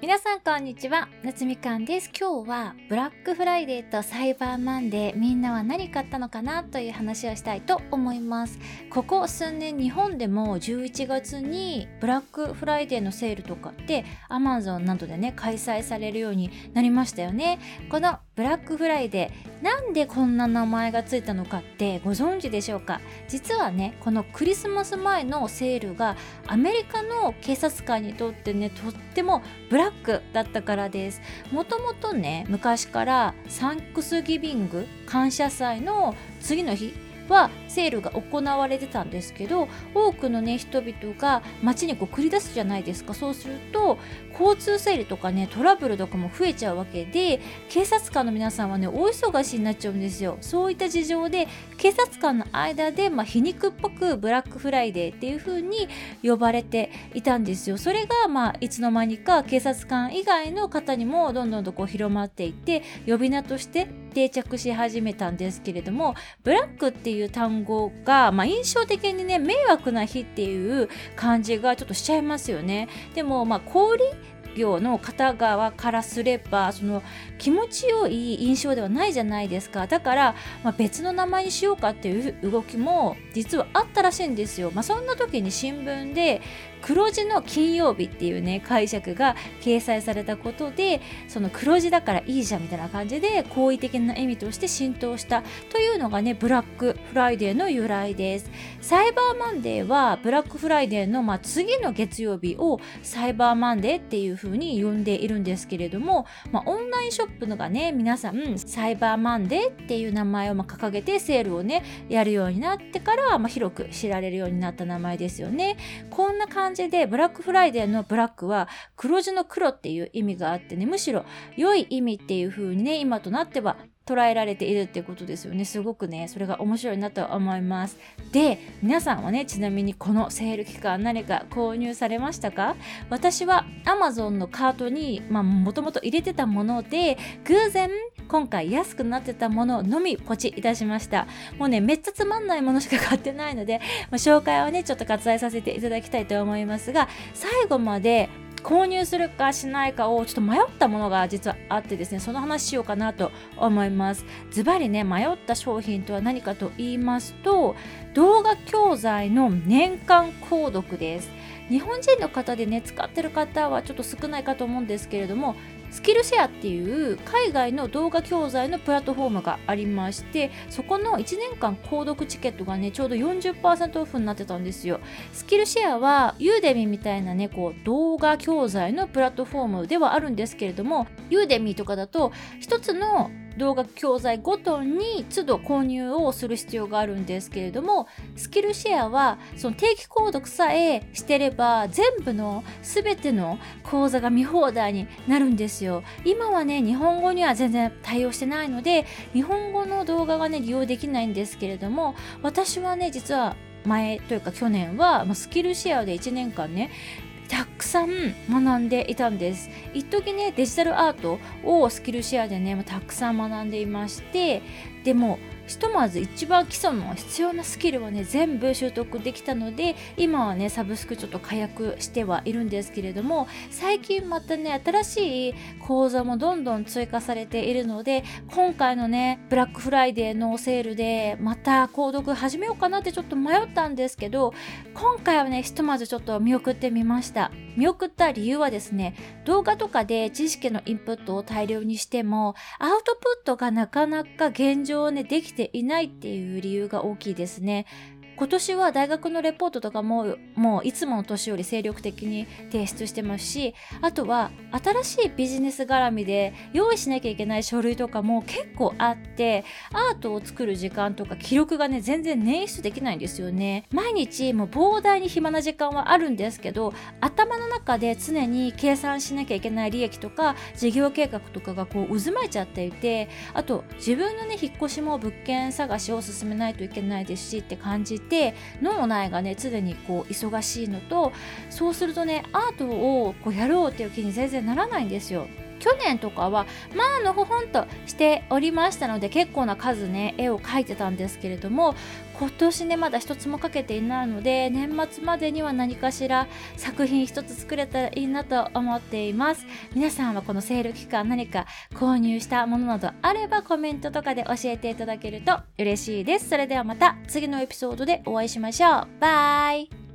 皆さんこんにちは。夏みかんです。今日はブラックフライデーとサイバーマンデーみんなは何買ったのかなという話をしたいと思います。ここ数年日本でも11月にブラックフライデーのセールとかって Amazon などでね開催されるようになりましたよね。このブラックフライデーなんでこんな名前がついたのかってご存知でしょうか？実はねこのクリスマス前のセールがアメリカの警察官にとってねとってもブラックだったからです。もともとね昔からサンクスギビング感謝祭の次の日はセールが行われてたんですけど多くのね人々が街にこう繰り出すじゃないですか。そうすると交通整理とかねトラブルとかも増えちゃうわけで警察官の皆さんはね大忙しになっちゃうんですよ。そういった事情で警察官の間で、まあ、皮肉っぽくブラックフライデーっていう風に呼ばれていたんですよ。それがまあいつの間にか警察官以外の方にもどんどんとこう広まっていって呼び名として定着し始めたんですけれどもブラックっていう単語が、まあ、印象的にね迷惑な日っていう感じがちょっとしちゃいますよね。でもまあ氷業の方側からすればその気持ちよい印象ではないじゃないですか。だから、まあ、別の名前にしようかっていう動きも実はあったらしいんですよ、まあ、そんな時に新聞で黒字の金曜日っていうね解釈が掲載されたことでその黒字だからいいじゃんみたいな感じで好意的な意味として浸透したというのがねブラックフライデーの由来です。サイバーマンデーはブラックフライデーの、まあ、次の月曜日をサイバーマンデーっていう風に呼んでいるんですけれども、まあ、オンラインショップのがね皆さんサイバーマンデーっていう名前をま掲げてセールをねやるようになってから、まあ、広く知られるようになった名前ですよね。こんな感感じでブラックフライデーのブラックは黒字の黒っていう意味があってねむしろ良い意味っていう風にね今となっては捉えられているってことですよね。すごくねそれが面白いなと思います。で皆さんはねちなみにこのセール期間何か購入されましたか？私は Amazon のカートにもともと入れてたもので偶然今回安くなってたもののみポチいたしました。もうねめっちゃつまんないものしか買ってないので、ま、紹介はねちょっと割愛させていただきたいと思いますが最後まで購入するかしないかをちょっと迷ったものが実はあってですねその話しようかなと思います。ズバリね迷った商品とは何かと言いますと動画教材の年間購読です。日本人の方でね使ってる方はちょっと少ないかと思うんですけれどもスキルシェアっていう海外の動画教材のプラットフォームがありましてそこの1年間購読チケットがねちょうど40%オフになってたんですよ。スキルシェアはユーデミみたいなねこう動画教材のプラットフォームではあるんですけれどもユーデミとかだと1つの動画教材ごとに都度購入をする必要があるんですけれどもスキルシェアはその定期購読さえしてれば全部の全ての講座が見放題になるんですよ。今はね日本語には全然対応してないので日本語の動画がね利用できないんですけれども私はね実は前というか去年はスキルシェアで1年間ねたくさん学んでいたんです。一時ねデジタルアートをスキルシェアでねたくさん学んでいましてでもひとまず一番基礎の必要なスキルはね全部習得できたので今はねサブスクちょっと解約してはいるんですけれども最近またね新しい講座もどんどん追加されているので今回のねブラックフライデーのセールでまた購読始めようかなってちょっと迷ったんですけど今回はねひとまずちょっと見送ってみました。見送った理由はですね動画とかで知識のインプットを大量にしてもアウトプットがなかなか現状をねできていないっていう理由が大きいですね。今年は大学のレポートとかももういつもの年より精力的に提出してますしあとは新しいビジネス絡みで用意しなきゃいけない書類とかも結構あってアートを作る時間とか記録がね全然捻出できないんですよね。毎日もう膨大に暇な時間はあるんですけど頭の中で常に計算しなきゃいけない利益とか事業計画とかがこう渦巻いちゃっていてあと自分のね引っ越しも物件探しを進めないといけないですしって感じて脳内がね常にこう忙しいのとそうするとねアートをこうやろうっていう気に全然ならないんですよ。去年とかはまあのほほんとしておりましたので結構な数ね絵を描いてたんですけれども今年ねまだ一つも描けていないので年末までには何かしら作品一つ作れたらいいなと思っています。皆さんはこのセール期間何か購入したものなどあればコメントとかで教えていただけると嬉しいです。それではまた次のエピソードでお会いしましょう。バイ。